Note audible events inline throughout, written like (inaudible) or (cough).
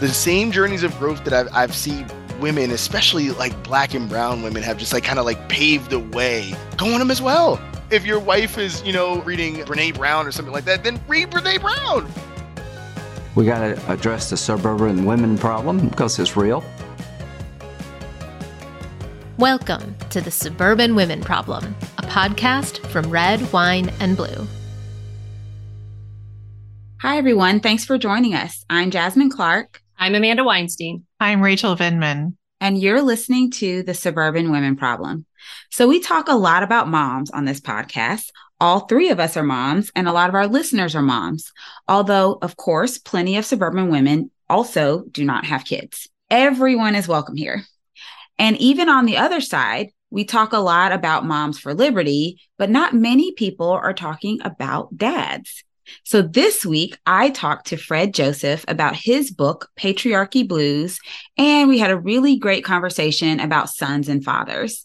the same journeys of growth that I've, I've seen women, especially like black and brown women, have just like kind of like paved the way. Go on them as well. If your wife is, you know, reading Brene Brown or something like that, then read Brene Brown. We got to address the suburban women problem because it's real. Welcome to the Suburban Women Problem, a podcast from Red, Wine, and Blue. Hi, everyone. Thanks for joining us. I'm Jasmine Clark. I'm Amanda Weinstein. I'm Rachel Vindman. And you're listening to the Suburban Women Problem. So, we talk a lot about moms on this podcast. All three of us are moms, and a lot of our listeners are moms. Although, of course, plenty of suburban women also do not have kids. Everyone is welcome here. And even on the other side, we talk a lot about moms for liberty, but not many people are talking about dads. So this week, I talked to Fred Joseph about his book, Patriarchy Blues, and we had a really great conversation about sons and fathers.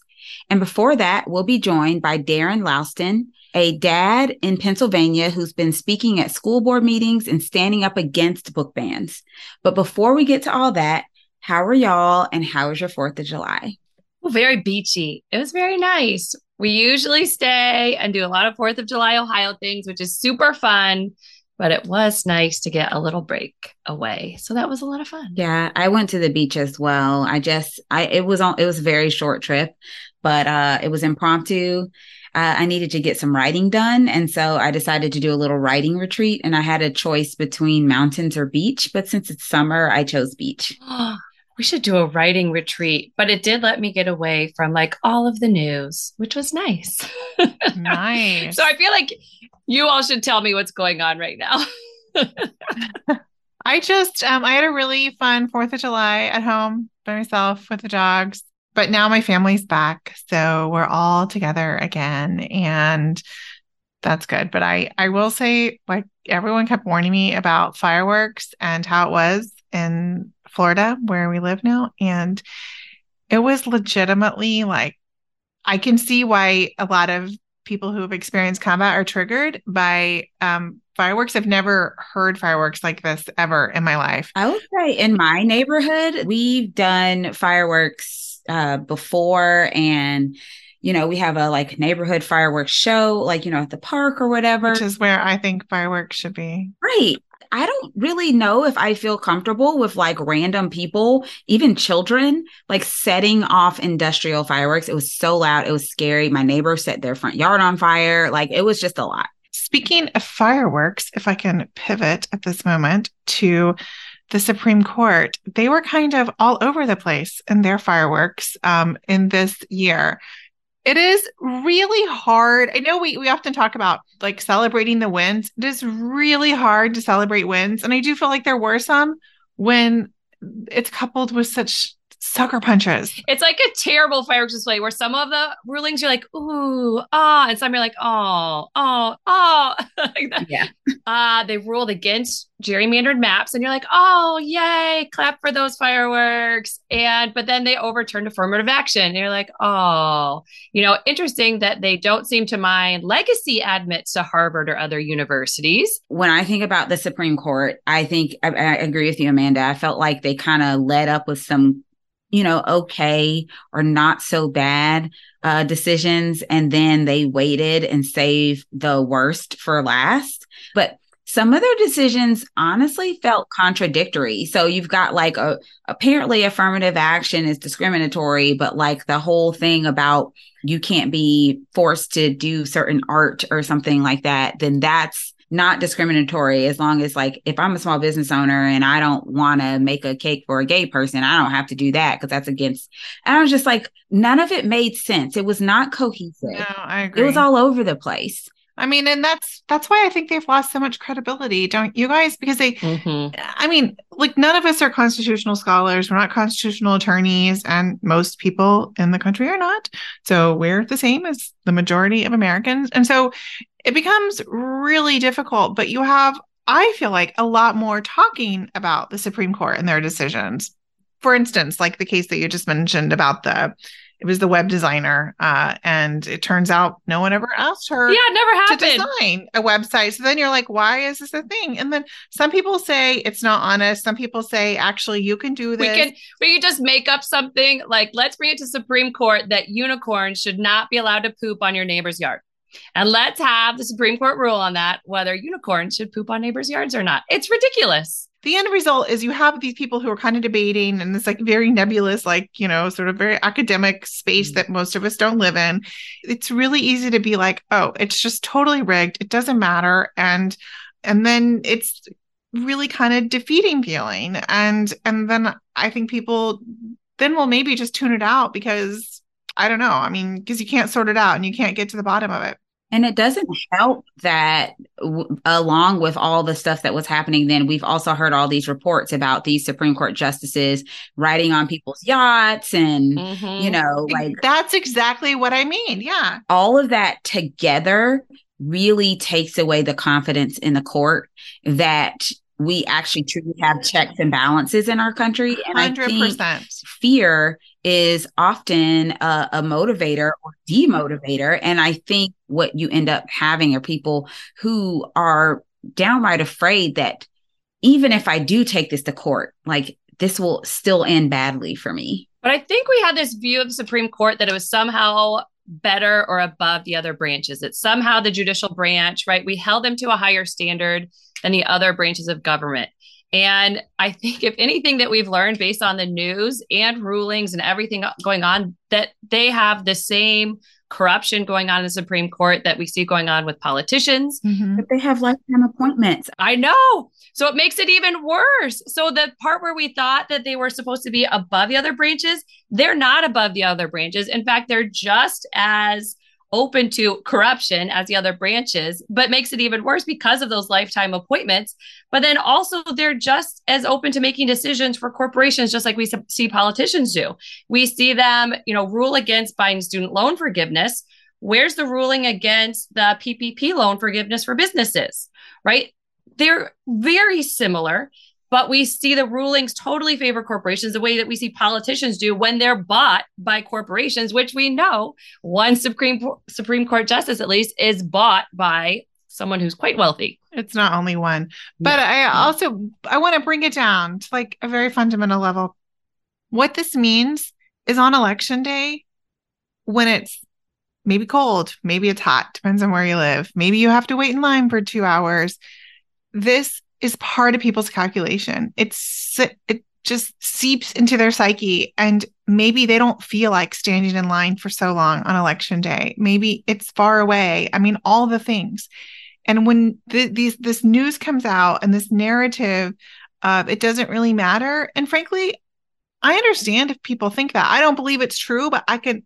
And before that, we'll be joined by Darren Laustsen, a dad in Pennsylvania who's been speaking at school board meetings and standing up against book bans. But before we get to all that, how are y'all and how was your 4th of July? Well, very beachy. It was very nice. We usually stay and do a lot of 4th of July Ohio things, which is super fun. But it was nice to get a little break away. So that was a lot of fun. Yeah, I went to the beach as well. I just I it was on it was a very short trip, but uh it was impromptu. Uh, I needed to get some writing done. And so I decided to do a little writing retreat. And I had a choice between mountains or beach. But since it's summer, I chose beach. (gasps) (gasps) (gasps) we should do a writing retreat, but it did let me get away from like all of the news, which was nice. (laughs) nice. so I feel like you all should tell me what's going on right now. (laughs) I just um I had a really fun 4th of July at home by myself with the dogs. But now my family's back, so we're all together again and that's good. But I I will say like everyone kept warning me about fireworks and how it was in Florida, where we live now. And it was legitimately like, I can see why a lot of people who have experienced combat are triggered by um, fireworks. I've never heard fireworks like this ever in my life. I would say in my neighborhood, we've done fireworks uh, before and you know, we have a like neighborhood fireworks show, like, you know, at the park or whatever. Which is where I think fireworks should be. Right. I don't really know if I feel comfortable with like random people, even children, like setting off industrial fireworks. It was so loud. It was scary. My neighbor set their front yard on fire. Like it was just a lot. Speaking of fireworks, if I can pivot at this moment to the Supreme Court, they were kind of all over the place in their fireworks um, in this year. It is really hard. I know we, we often talk about like celebrating the wins. It is really hard to celebrate wins. And I do feel like there were some when it's coupled with such sucker punches. It's like a terrible fireworks display where some of the rulings you're like, ooh, ah, and some you're like, oh, oh, oh. (laughs) like yeah. Uh, they ruled against gerrymandered maps, and you're like, oh, yay, clap for those fireworks. And but then they overturned affirmative action. And you're like, oh, you know, interesting that they don't seem to mind legacy admits to Harvard or other universities. When I think about the Supreme Court, I think I, I agree with you, Amanda. I felt like they kind of led up with some you know, okay or not so bad uh, decisions. And then they waited and saved the worst for last. But some of their decisions honestly felt contradictory. So you've got like a apparently affirmative action is discriminatory, but like the whole thing about you can't be forced to do certain art or something like that, then that's not discriminatory as long as like if I'm a small business owner and I don't want to make a cake for a gay person, I don't have to do that because that's against. And I was just like, none of it made sense. It was not cohesive. No, I agree. It was all over the place. I mean, and that's that's why I think they've lost so much credibility, don't you guys? Because they, mm-hmm. I mean, like none of us are constitutional scholars. We're not constitutional attorneys, and most people in the country are not. So we're the same as the majority of Americans, and so it becomes really difficult. But you have, I feel like, a lot more talking about the Supreme Court and their decisions. For instance, like the case that you just mentioned about the it was the web designer. Uh, and it turns out no one ever asked her Yeah, it never to design a website. So then you're like, why is this a thing? And then some people say it's not honest. Some people say, actually, you can do this. We can we can just make up something like let's bring it to Supreme Court that unicorns should not be allowed to poop on your neighbor's yard. And let's have the Supreme Court rule on that whether unicorns should poop on neighbors' yards or not. It's ridiculous. the end result is you have these people who are kind of debating in this like very nebulous, like, you know, sort of very academic space Mm. that most of us don't live in. It's really easy to be like, oh, it's just totally rigged. It doesn't matter. And and then it's really kind of defeating feeling. And and then I think people then will maybe just tune it out because I don't know. I mean, because you can't sort it out and you can't get to the bottom of it. And it doesn't help that, w- along with all the stuff that was happening, then we've also heard all these reports about these Supreme Court justices riding on people's yachts and, Mhm. you know, like That's exactly what I mean. Yeah. all of that together really takes away the confidence in the court that we actually truly have checks and balances in our country. And I Hundred think fear is often a, a motivator or demotivator. And I think what you end up having are people who are downright afraid that even if I do take this to court, like this will still end badly for me. But I think we had this view of the Supreme Court that it was somehow better or above the other branches. It's somehow the judicial branch, right? We held them to a higher standard than the other branches of government. And I think if anything that we've learned based on the news and rulings and everything going on, that they have the same corruption going on in the Supreme Court that we see going on with politicians. Mhm. But they have lifetime appointments. I know. So it makes it even worse. So the part where we thought that they were supposed to be above the other branches, they're not above the other branches. In fact, they're just as open to corruption as the other branches, but makes it even worse because of those lifetime appointments. But then also they're just as open to making decisions for corporations just like we see politicians do. We see them, you know, rule against buying student loan forgiveness. Where's the ruling against the PPP loan forgiveness for businesses? Right? they're very similar, but we see the rulings totally favor corporations the way that we see politicians do when they're bought by corporations, which we know one Supreme Supreme Court justice at least is bought by someone who's quite wealthy. It's not only one. But I also I want to bring it down to like a very fundamental level. What this means is on election day when it's maybe cold, maybe it's hot, depends on where you live. Maybe you have to wait in line for 2 hours. This is part of people's calculation. It's it just seeps into their psyche and maybe they don't feel like standing in line for so long on election day. Maybe it's far away. I mean all the things. And when th- these this news comes out and this narrative, uh, it doesn't really matter. And frankly, I understand if people think that. I don't believe it's true, but I can.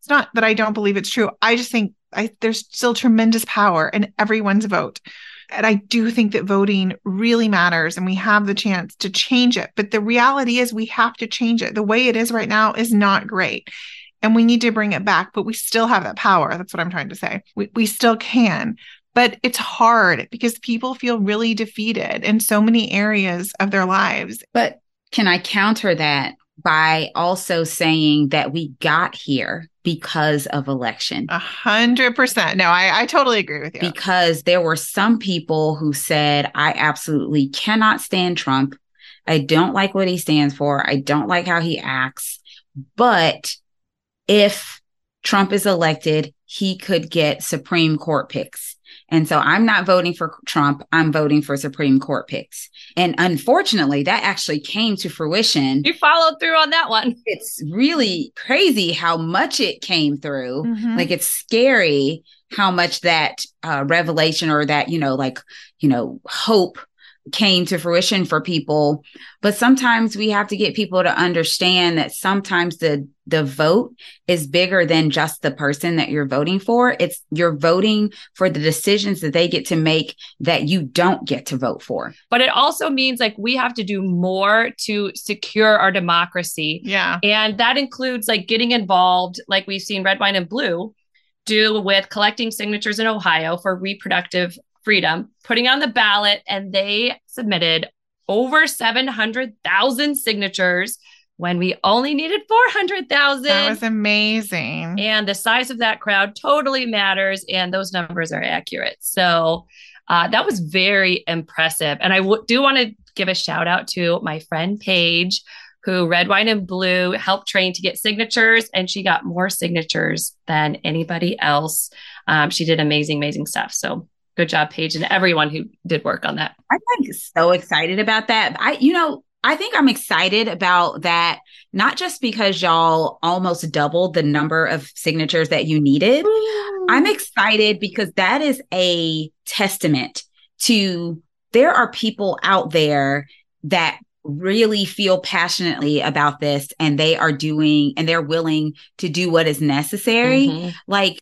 It's not that I don't believe it's true. I just think I, there's still tremendous power in everyone's vote. And I do think that voting really matters and we have the chance to change it. But the reality is, we have to change it. The way it is right now is not great. And we need to bring it back, but we still have that power. That's what I'm trying to say. We, we still can but it's hard because people feel really defeated in so many areas of their lives. But can I counter that by also saying that we got here because of election? A hundred percent. No, I, I totally agree with you. Because there were some people who said, I absolutely cannot stand Trump. I don't like what he stands for. I don't like how he acts. But if Trump is elected, he could get Supreme Court picks. And so I'm not voting for Trump. I'm voting for Supreme Court picks. And unfortunately, that actually came to fruition. You followed through on that one. It's really crazy how much it came through. Mhm. Like it's scary how much that uh, revelation or that, you know, like, you know, hope came to fruition for people but sometimes we have to get people to understand that sometimes the the vote is bigger than just the person that you're voting for it's you're voting for the decisions that they get to make that you don't get to vote for But it also means like we have to do more to secure our democracy. yeah. And that includes like getting involved, like we've seen Red Wine and Blue do with collecting signatures in Ohio for reproductive freedom, putting on the ballot, and they submitted over 700,000 signatures when we only needed 400,000. That was amazing. And the size of that crowd totally matters, and those numbers are accurate. So uh, that was very impressive. And I w- do want to give a shout out to my friend Paige, who Red, Wine, and Blue helped train to get signatures, and she got more signatures than anybody else. Um, she did amazing, amazing stuff. So good job, Paige, and everyone who did work on that. I'm like so excited about that. I, you know, I think I'm excited about that, not just because y'all almost doubled the number of signatures that you needed. I'm excited because that is a testament to there are people out there that really feel passionately about this and they are doing and they're willing to do what is necessary. Mm-hmm. Like,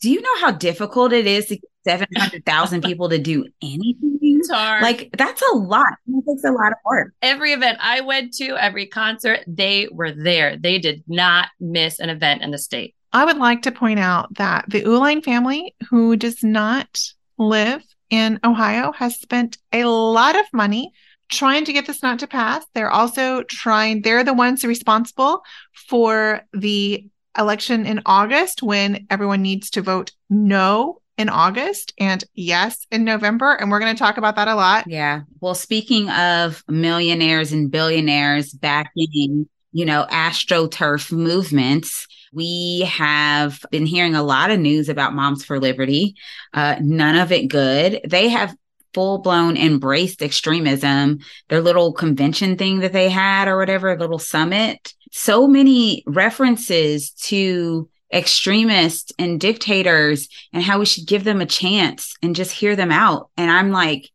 do you know how difficult it is to 700,000 people to do anything? It's. Like, that's a lot. It takes a lot of work. every event I went to, every concert, they were there. They did not miss an event in the state. I would like to point out that the Uihlein family, who does not live in Ohio, has spent a lot of money trying to get this not to pass. They're also trying, they're the ones responsible for the election in August when everyone needs to vote no in August and yes in November. And we're going to talk about that a lot. Yeah. Well, speaking of millionaires and billionaires backing, you know, astroturf movements, we have been hearing a lot of news about Moms for Liberty. Uh, none of it good. They have full blown embraced extremism. Their little convention thing that they had or whatever, little summit. So many references to extremists and dictators and how we should give them a chance and just hear them out. And I'm like,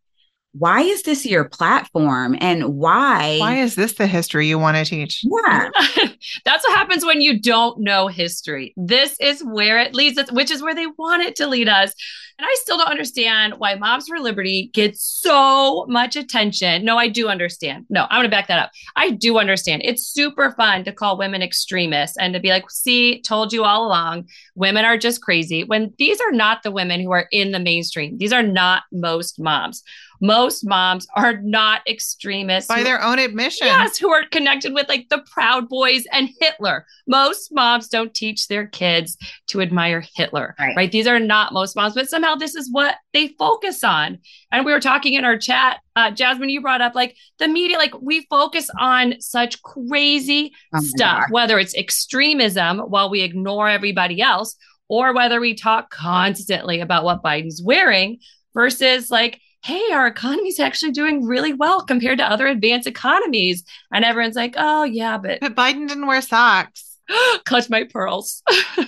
why is this your platform and why Why is this the history you want to teach? yeah (laughs) That's what happens when you don't know history. This is where it leads us, which is where they want it to lead us. And I still don't understand why Moms for Liberty gets so much attention. No, I do understand. No, I'm going to back that up. I do understand. It's super fun to call women extremists and to be like, see, told you all along, women are just crazy. When these are not the women who are in the mainstream, these are not most moms. Most moms are not extremists. By who- their own admission. Yes, who are connected with like the Proud Boys and Hitler. Most moms don't teach their kids to admire Hitler, Right. right? These are not most moms, but somehow this is what they focus on. And we were talking in our chat, uh, Jasmine, you brought up like the media, like we focus on such crazy Oh stuff, God. whether it's extremism while we ignore everybody else, or whether we talk constantly about what Biden's wearing versus like, hey, our economy's actually doing really well compared to other advanced economies. And everyone's like, oh, yeah, but But Biden didn't wear socks. (gasps) clutch my pearls.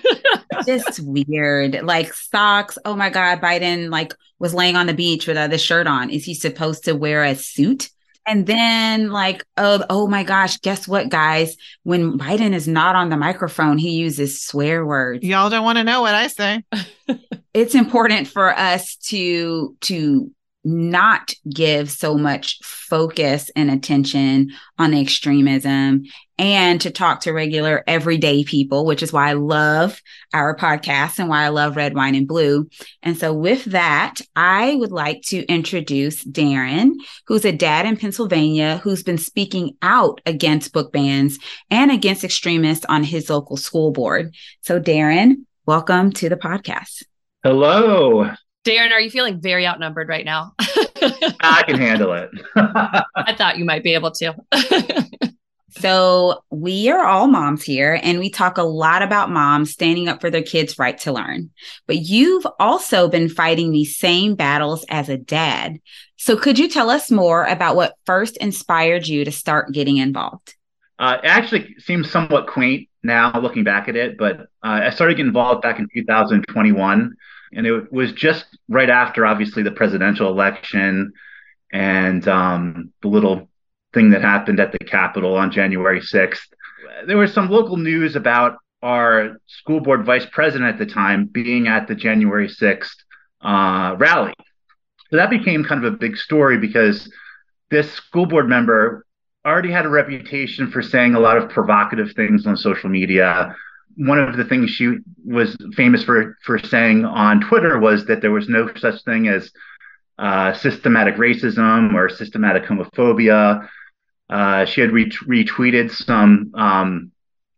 (laughs) just weird. Like socks. Oh my god biden like was laying on the beach without uh, the shirt on. Is he supposed to wear a suit? And then like oh oh my gosh guess what guys? When biden is not on the microphone he uses swear words. Y'all don't want to know what I say. it's important for us to to not give so much focus and attention on extremism and to talk to regular everyday people which is why i love our podcast and why i love red wine and blue. And so with that i would like to introduce darren who's a dad in pennsylvania who's been speaking out against book bans and against extremists on his local school board. So darren welcome to the podcast. Hello. Darren, are you feeling very outnumbered right now? (laughs) I can handle it. I thought you might be able to. (laughs) So, we are all moms here, and we talk a lot about moms standing up for their kids' right to learn. But you've also been fighting these same battles as a dad. So, could you tell us more about what first inspired you to start getting involved? Uh, it actually seems somewhat quaint now looking back at it, but uh, I started getting involved back in 2021. And it was just right after, obviously, the presidential election and um, the little thing that happened at the Capitol on January 6th. There was some local news about our school board vice president at the time being at the January 6th uh, rally. So that became kind of a big story because this school board member already had a reputation for saying a lot of provocative things on social media. One of the things she was famous for for saying on Twitter was that there was no such thing as uh, systematic racism or systematic homophobia. Uh, she had re- retweeted some um,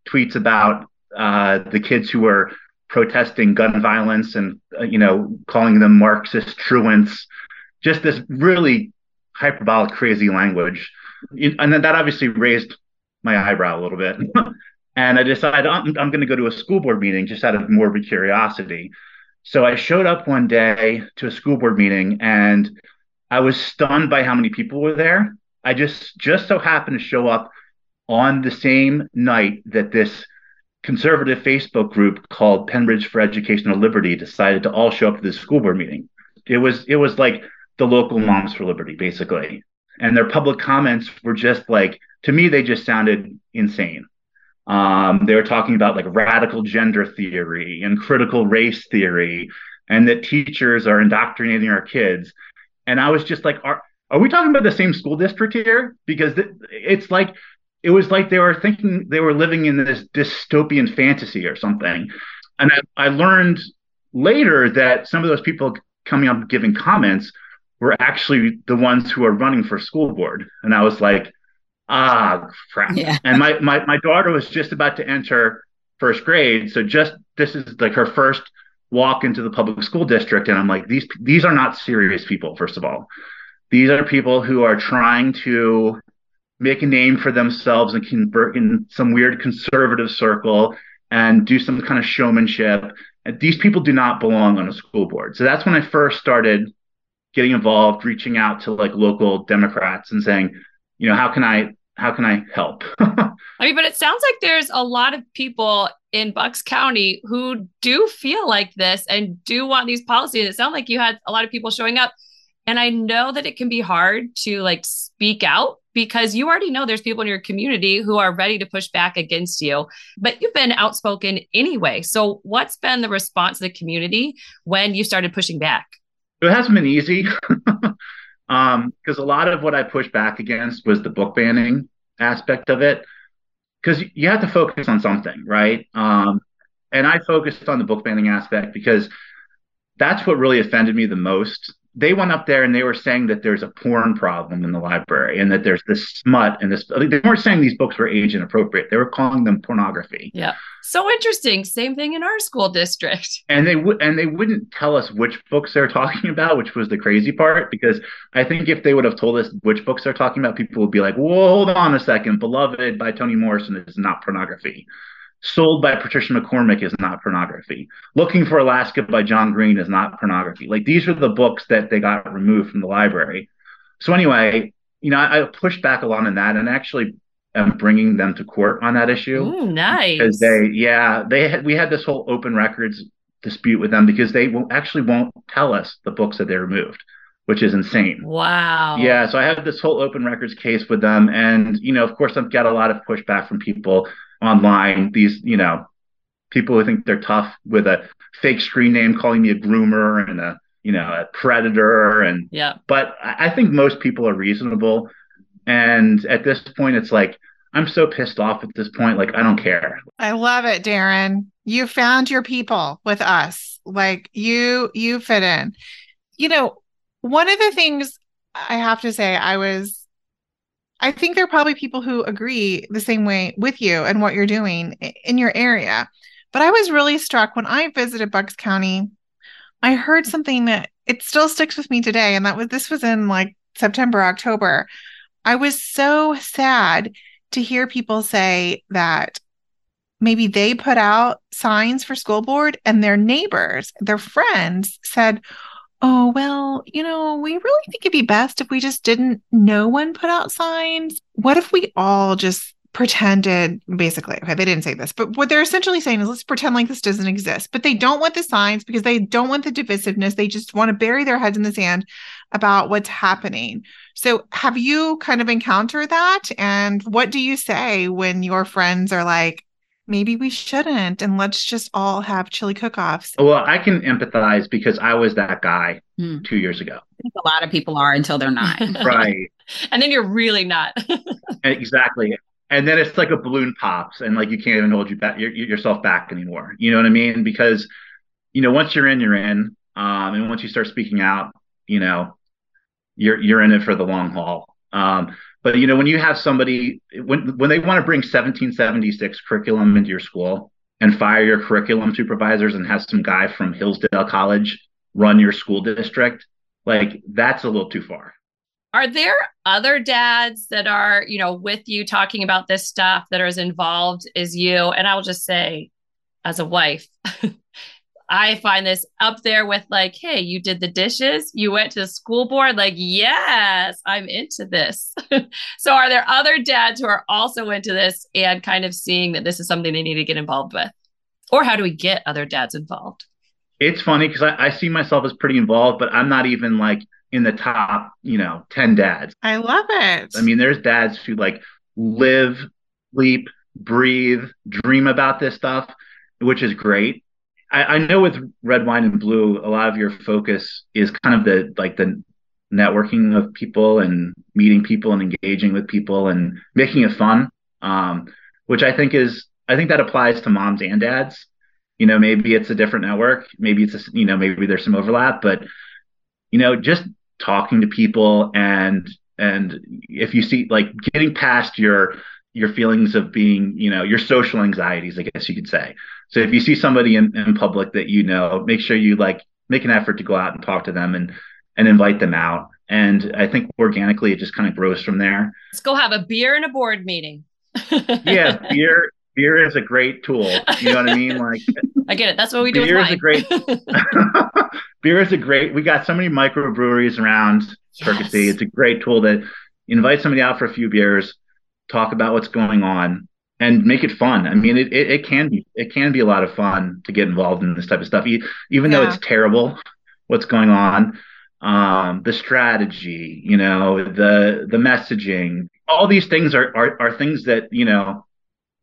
tweets about uh, the kids who were protesting gun violence and uh, you know calling them Marxist truants. Just this really hyperbolic, crazy language, and then that obviously raised my eyebrow a little bit. (laughs) and I decided I'm, I'm going to go to a school board meeting just out of morbid curiosity. So I showed up one day to a school board meeting, and I was stunned by how many people were there. I just just so happened to show up on the same night that this conservative Facebook group called Pennridge for Educational Liberty decided to all show up to this school board meeting. It was it was like the local Moms for Liberty, basically. And their public comments were just like, to me, they just sounded insane. Um, they were talking about like radical gender theory and critical race theory, and that teachers are indoctrinating our kids. And I was just like, are, are we talking about the same school district here? Because it's like, it was like they were thinking they were living in this dystopian fantasy or something. And I, I learned later that some of those people coming up giving comments were actually the ones who are running for school board. And I was like, ah, crap. Yeah. And my, my, my daughter was just about to enter first grade. So just this is like her first walk into the public school district. And I'm like, these, these are not serious people, first of all. These are people who are trying to make a name for themselves and convert in some weird conservative circle and do some kind of showmanship. And these people do not belong on a school board. So that's when I first started getting involved, reaching out to like local Democrats and saying, you know, how can I how can I help? (laughs) I mean, but it sounds like there's a lot of people in Bucks County who do feel like this and do want these policies. It sounds like you had a lot of people showing up. And I know that it can be hard to like speak out because you already know there's people in your community who are ready to push back against you, but you've been outspoken anyway. So, what's been the response of the community when you started pushing back? It hasn't been easy (laughs) because um, a lot of what I pushed back against was the book banning aspect of it. Because you have to focus on something, right? Um, and I focused on the book banning aspect because that's what really offended me the most they went up there and they were saying that there's a porn problem in the library and that there's this smut and this they weren't saying these books were age inappropriate. They were calling them pornography. Yeah. So interesting. Same thing in our school district. (laughs) And they would and they wouldn't tell us which books they're talking about which was the crazy part because i think if they would have told us which books they're talking about people would be like whoa hold on a second. Beloved by toni morrison is not pornography Sold by Patricia McCormick is not pornography. Looking for Alaska by John Green is not pornography. Like these are the books that they got removed from the library. So anyway, you know, I, I pushed back a lot on that, and actually am bringing them to court on that issue. Ooh, nice. Because they, yeah, they had we had this whole open records dispute with them because they will actually won't tell us the books that they removed which is insane. Wow. Yeah. So I have this whole open records case with them. And, you know, of course, I've got a lot of pushback from people online. These, you know, people who think they're tough with a fake screen name calling me a groomer and a, you know, a predator. And, yeah. But I think most people are reasonable. And at this point, it's like, I'm so pissed off at this point. Like, I don't care. I love it, Darren. You found your people with us. Like, you, you fit in. You know, one of the things I have to say, I was I think there are probably people who agree the same way with you and what you're doing in your area. But I was really struck when I visited Bucks County. I heard something that it still sticks with me today, and that was this was in like September, October. I was so sad to hear people say that maybe they put out signs for school board and their neighbors, their friends said, oh, well, you know, we really think it'd be best if we just didn't, no one put out signs. What if we all just pretended basically okay they didn't say this but what they're essentially saying is let's pretend like this doesn't exist but they don't want the signs because they don't want the divisiveness. They just want to bury their heads in the sand about what's happening. So have you kind of encountered that? And what do you say when your friends are like maybe we shouldn't and let's just all have chili cook-offs. Well i can empathize because i was that guy hmm. two years ago. I think a lot of people are until they're not. (laughs) Right. (laughs) And then you're really not. (laughs) Exactly. And then it's like a balloon pops and like you can't even hold you back your, yourself back anymore. You know what i mean? Because you know once you're in you're in. Um, and once you start speaking out you know you're you're in it for the long haul. Um, but you know, when you have somebody when when they want to bring 1776 curriculum into your school and fire your curriculum supervisors and have some guy from Hillsdale College run your school district, like that's a little too far. Are there other dads that are, you know, with you talking about this stuff that are as involved as you? And I'll just say, as a wife, (laughs) I find this up there with like, hey, you did the dishes, you went to the school board. Like, yes, I'm into this. (laughs) so, are there other dads who are also into this and kind of seeing that this is something they need to get involved with? Or how do we get other dads involved? It's funny because I, I see myself as pretty involved, but I'm not even like in the top, you know, 10 dads. I love it. I mean, there's dads who like live, sleep, breathe, dream about this stuff, which is great I, I know with red wine and blue, a lot of your focus is kind of the like the networking of people and meeting people and engaging with people and making it fun. Um, which I think is I think that applies to moms and dads. You know, maybe it's a different network, maybe it's a, you know maybe there's some overlap, but you know, just talking to people and and if you see like getting past your your feelings of being, you know, your social anxieties, I guess you could say. So if you see somebody in, in public that you know, make sure you like make an effort to go out and talk to them and and invite them out. And I think organically it just kind of grows from there. Let's go have a beer and a board meeting. (laughs) yeah, beer beer is a great tool. You know what I mean? Like (laughs) I get it. That's what we do. Beer is a great (laughs) beer is a great we got so many microbreweries around yes. It's a great tool that invite somebody out for a few beers talk about what's going on and make it fun. I mean, it, it, it, can be it can be a lot of fun to get involved in this type of stuff, even yeah. though it's terrible what's going on. Um, the strategy, you know, the the messaging, all these things are, are are things that you know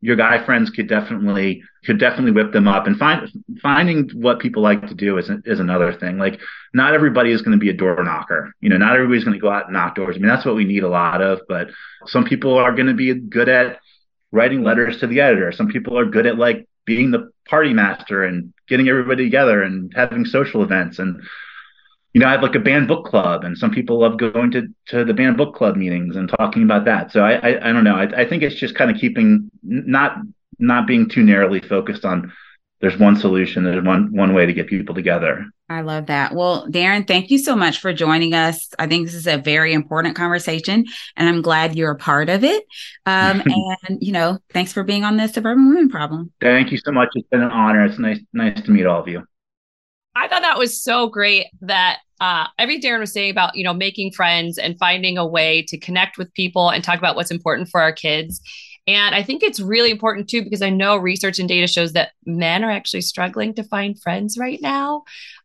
your guy friends could definitely could definitely whip them up and find finding what people like to do is is another thing. Like not everybody is going to be a door knocker. You know, not everybody's going to go out and knock doors. I mean, that's what we need a lot of, but some people are going to be good at writing letters to the editor. Some people are good at like being the party master and getting everybody together and having social events and you know, I have like a band book club, and some people love going to to the band book club meetings and talking about that. So I I, I don't know. I, I think it's just kind of keeping not not being too narrowly focused on there's one solution, there's one one way to get people together. I love that. Well, Darren, thank you so much for joining us. I think this is a very important conversation, and I'm glad you're a part of it. Um, (laughs) and you know, thanks for being on the Suburban Women Problem. Thank you so much. It's been an honor. It's nice nice to meet all of you. I thought that was so great that uh, every Darren was saying about, you know, making friends and finding a way to connect with people and talk about what's important for our kids. And I think it's really important too, because I know research and data shows that men are actually struggling to find friends right now.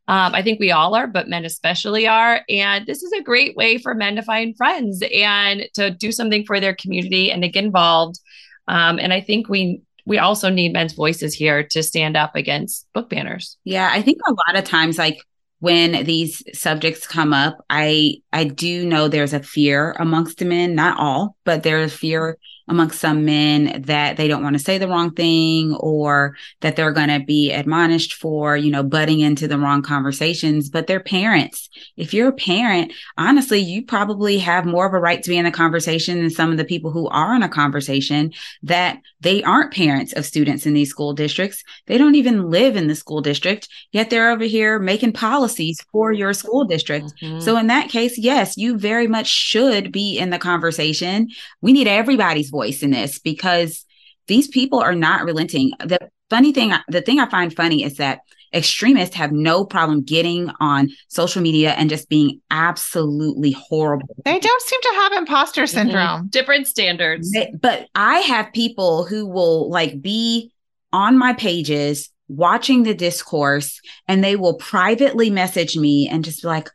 Um, I think we all are, but men especially are. And this is a great way for men to find friends and to do something for their community and to get involved. Um, and I think we we also need men's voices here to stand up against book banners. Yeah, I think a lot of times, like when these subjects come up, I I do know there's a fear amongst men, not all, but there's fear amongst some men that they don't want to say the wrong thing or that they're going to be admonished for, you know, butting into the wrong conversations, but they're parents. If you're a parent, honestly, you probably have more of a right to be in the conversation than some of the people who are in a conversation that they aren't parents of students in these school districts. They don't even live in the school district, yet they're over here making policies for your school district. Mm-hmm. So in that case, yes, you very much should be in the conversation. We need everybody's voice voice in this because these people are not relenting. The funny thing, the thing I find funny is that extremists have no problem getting on social media and just being absolutely horrible. They don't seem to have imposter mm-hmm. syndrome. Mm-hmm. Different standards. But I have people who will like be on my pages watching the discourse and they will privately message me and just be like,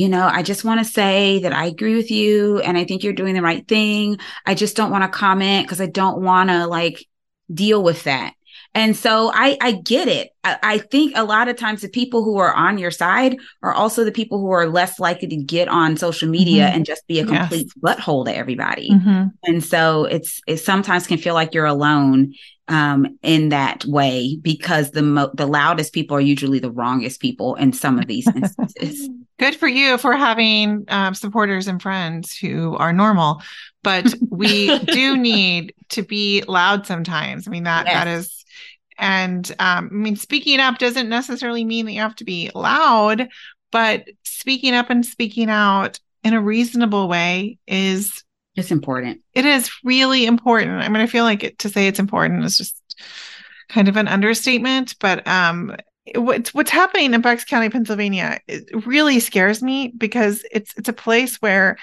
you know, I just want to say that I agree with you and I think you're doing the right thing. I just don't want to comment because I don't want to like deal with that. And so I, I get it. I, I, think a lot of times the people who are on your side are also the people who are less likely to get on social media mm-hmm. and just be a complete yes. butthole to everybody. Mm-hmm. And so it's it sometimes can feel like you're alone um, in that way because the mo- the loudest people are usually the wrongest people in some of these (laughs) instances. Good for you for having um, supporters and friends who are normal, but (laughs) we do need to be loud sometimes. I mean that Yes. that is, and um, I mean speaking up doesn't necessarily mean that you have to be loud, but speaking up and speaking out in a reasonable way is It's important. it is really important. I mean, I feel like it, to say it's important is just kind of an understatement, but um, what's what's happening in Bucks County, Pennsylvania, it really scares me because it's it's a place where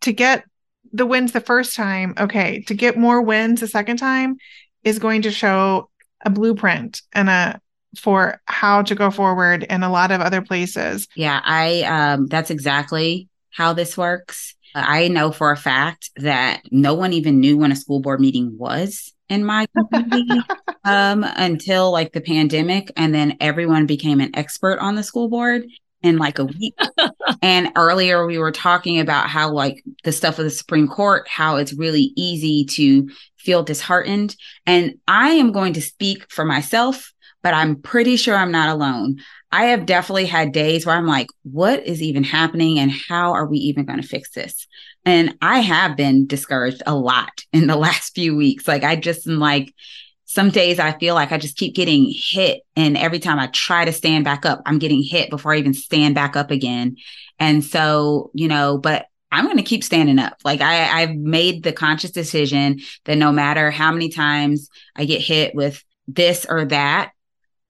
to get the wins the first time, okay, to get more wins the second time is going to show a blueprint and a for how to go forward in a lot of other places. Yeah, I um that's exactly how this works. I know for a fact that no one even knew when a school board meeting was in my community (laughs) um until like the pandemic and then everyone became an expert on the school board in like a week. (laughs) and earlier we were talking about how like the stuff of the Supreme Court how it's really easy to feel disheartened and I am going to speak for myself but I'm pretty sure I'm not alone. I have definitely had days where I'm like, what is even happening and how are we even going to fix this? And I have been discouraged a lot in the (laughs) last few weeks. Like, I just am like, some days I feel like I just keep getting hit. And every time I try to stand back up, I'm getting hit before I even stand back up again. And so, you know, but I'm going to keep standing up. Like I, I've made the conscious decision that no matter how many times I get hit with this or that,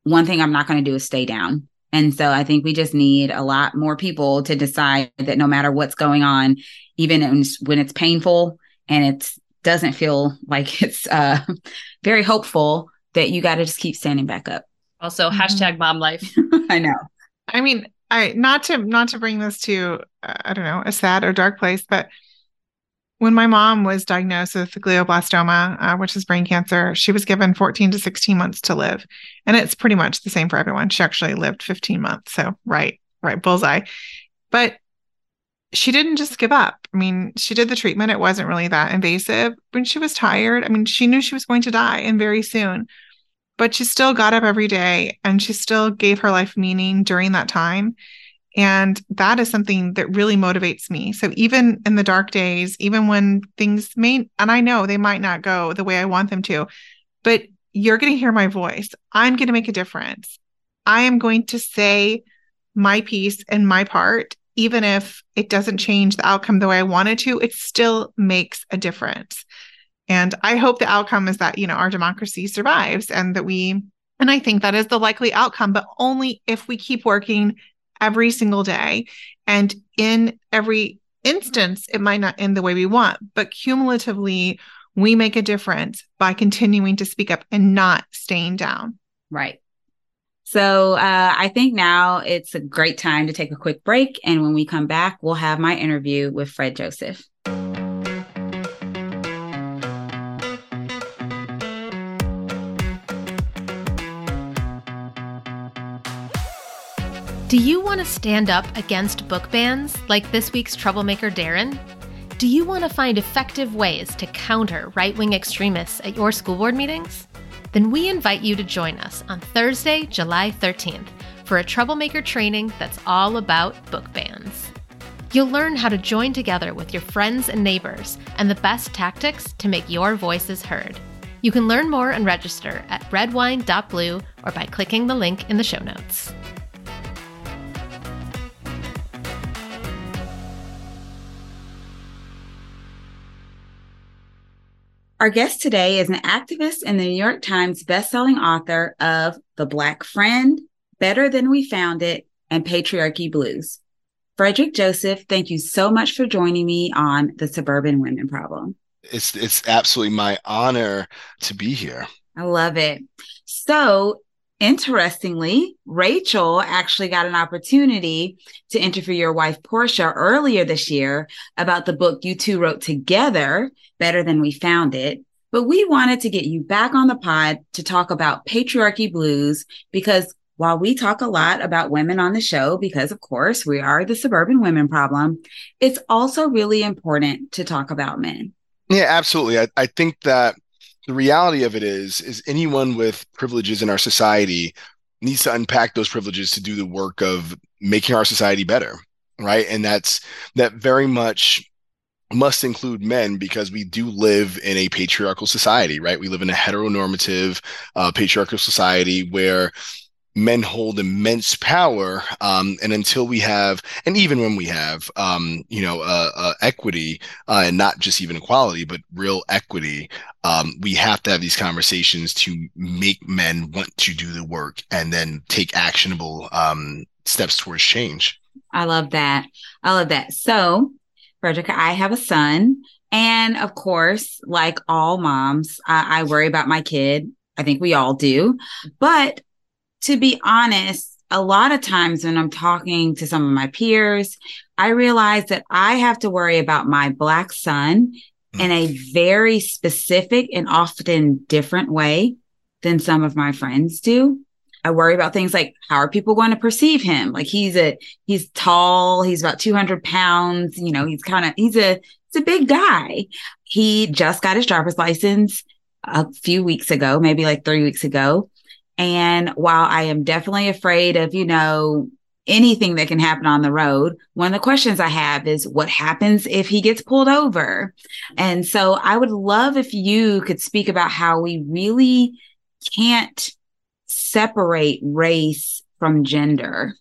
one thing I'm not going to do is stay down. And so I think we just need a lot more people to decide that no matter what's going on, even when it's painful and it doesn't feel (laughs) like it's uh, very hopeful, that you got to just keep standing back up. Also, Mhm. hashtag mom life. (laughs) I know. I mean, I not to not to bring this to uh, I don't know a sad or dark place, but when my mom was diagnosed with glioblastoma, uh, which is brain cancer, she was given 14 to 16 months to live, and it's pretty much the same for everyone. She actually lived 15 months, so right, right, bullseye. But she didn't just give up. I mean, she did the treatment. It wasn't really that invasive. When she was tired, I mean, she knew she was going to die and very soon but she still got up every day and she still gave her life meaning during that time. And that is something that really motivates me. So even in the dark days, even when things may, and I know they might not go the way I want them to, but you're going to hear my voice. I'm going to make a difference. I am going to say my piece and my part, even if it doesn't change the outcome the way I wanted to, it still makes a difference. And I hope the outcome is that, you know, our democracy survives and that we, and I think that is the likely outcome, but only if we keep working every single day. And in every instance, it might not end the way we want, but cumulatively, we make a difference by continuing to speak up and not staying down. Right. So uh, I think now it's a great time to take a quick break. And when we come back, we'll have my interview with Fred Joseph. Do you want to stand up against book bans like this week's troublemaker Darren? Do you want to find effective ways to counter right wing extremists at your school board meetings? Then we invite you to join us on Thursday, July 13th for a troublemaker training that's all about book bans. You'll learn how to join together with your friends and neighbors and the best tactics to make your voices heard. You can learn more and register at redwine.blue or by clicking the link in the show notes. Our guest today is an activist and the New York Times bestselling author of The Black Friend, Better Than We Found It, and Patriarchy Blues. Frederick Joseph, thank you so much for joining me on the Suburban Women Problem. It's it's absolutely my honor to be here. I love it. So, interestingly, Rachel actually got an opportunity to interview your wife, Portia, earlier this year about the book you two wrote together, Better Than We Found It. But we wanted to get you back on the pod to talk about patriarchy blues because while we talk a lot about women on the show, because of course we are the suburban women problem, it's also really important to talk about men. Yeah, absolutely. I, I think that the reality of it is is anyone with privileges in our society needs to unpack those privileges to do the work of making our society better right? And that's that very much must include men because we do live in a patriarchal society right? We live in a heteronormative uh, patriarchal society where men hold immense power um, and until we have and even when we have um, you know uh, uh, equity uh, and not just even equality but real equity um, we have to have these conversations to make men want to do the work and then take actionable um, steps towards change. I love that. I love that. So frederica i have a son and of course like all moms I, I worry about my kid. I think we all do. But to be honest, a lot of times when I'm talking to some of my peers, I realize that I have to worry about my Black son mm. in a very specific and often different way than some of my friends do. I worry about things like how are people going to perceive him? Like he's a he's tall, he's about 200 pounds, you know, he's kind of he's a he's a big guy. He just got his driver's license a few weeks ago, maybe like three weeks ago. And while I am definitely afraid of, you know, anything that can happen on the road, one of the questions I have is what happens if he gets pulled over? And so I would love if you could speak about how we really can't separate race from gender.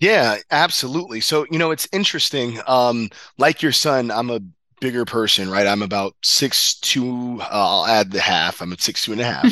Yeah, absolutely. So, you know, it's interesting. Um, like your son, I'm a bigger person, right? I'm about six two. Uh, I'll add the half. I'm at six two and a half.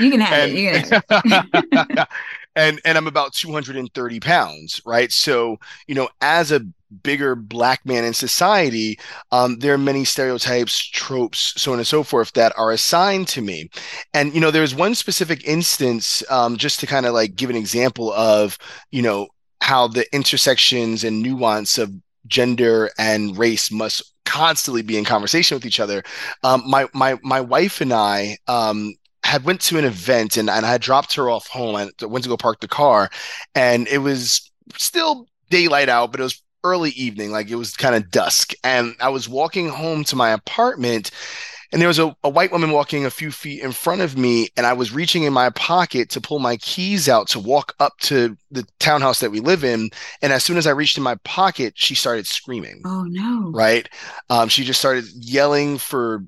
you can have and, it. You can have it. and (laughs) (laughs) and I'm about 230 pounds, right? So you know, as a bigger black man in society, um, there are many stereotypes, tropes, so on and so forth that are assigned to me. And you know, there's one specific instance, um, just to kind of like give an example of you know how the intersections and nuance of gender and race must constantly be in conversation with each other. Um, my my my wife and I um, had went to an event and, and I had dropped her off home. I went to go park the car, and it was still daylight out, but it was early evening, like it was kind of dusk. And I was walking home to my apartment, and there was a, a white woman walking a few feet in front of me and i was reaching in my pocket to pull my keys out to walk up to the townhouse that we live in and as soon as i reached in my pocket she started screaming oh no right um, she just started yelling for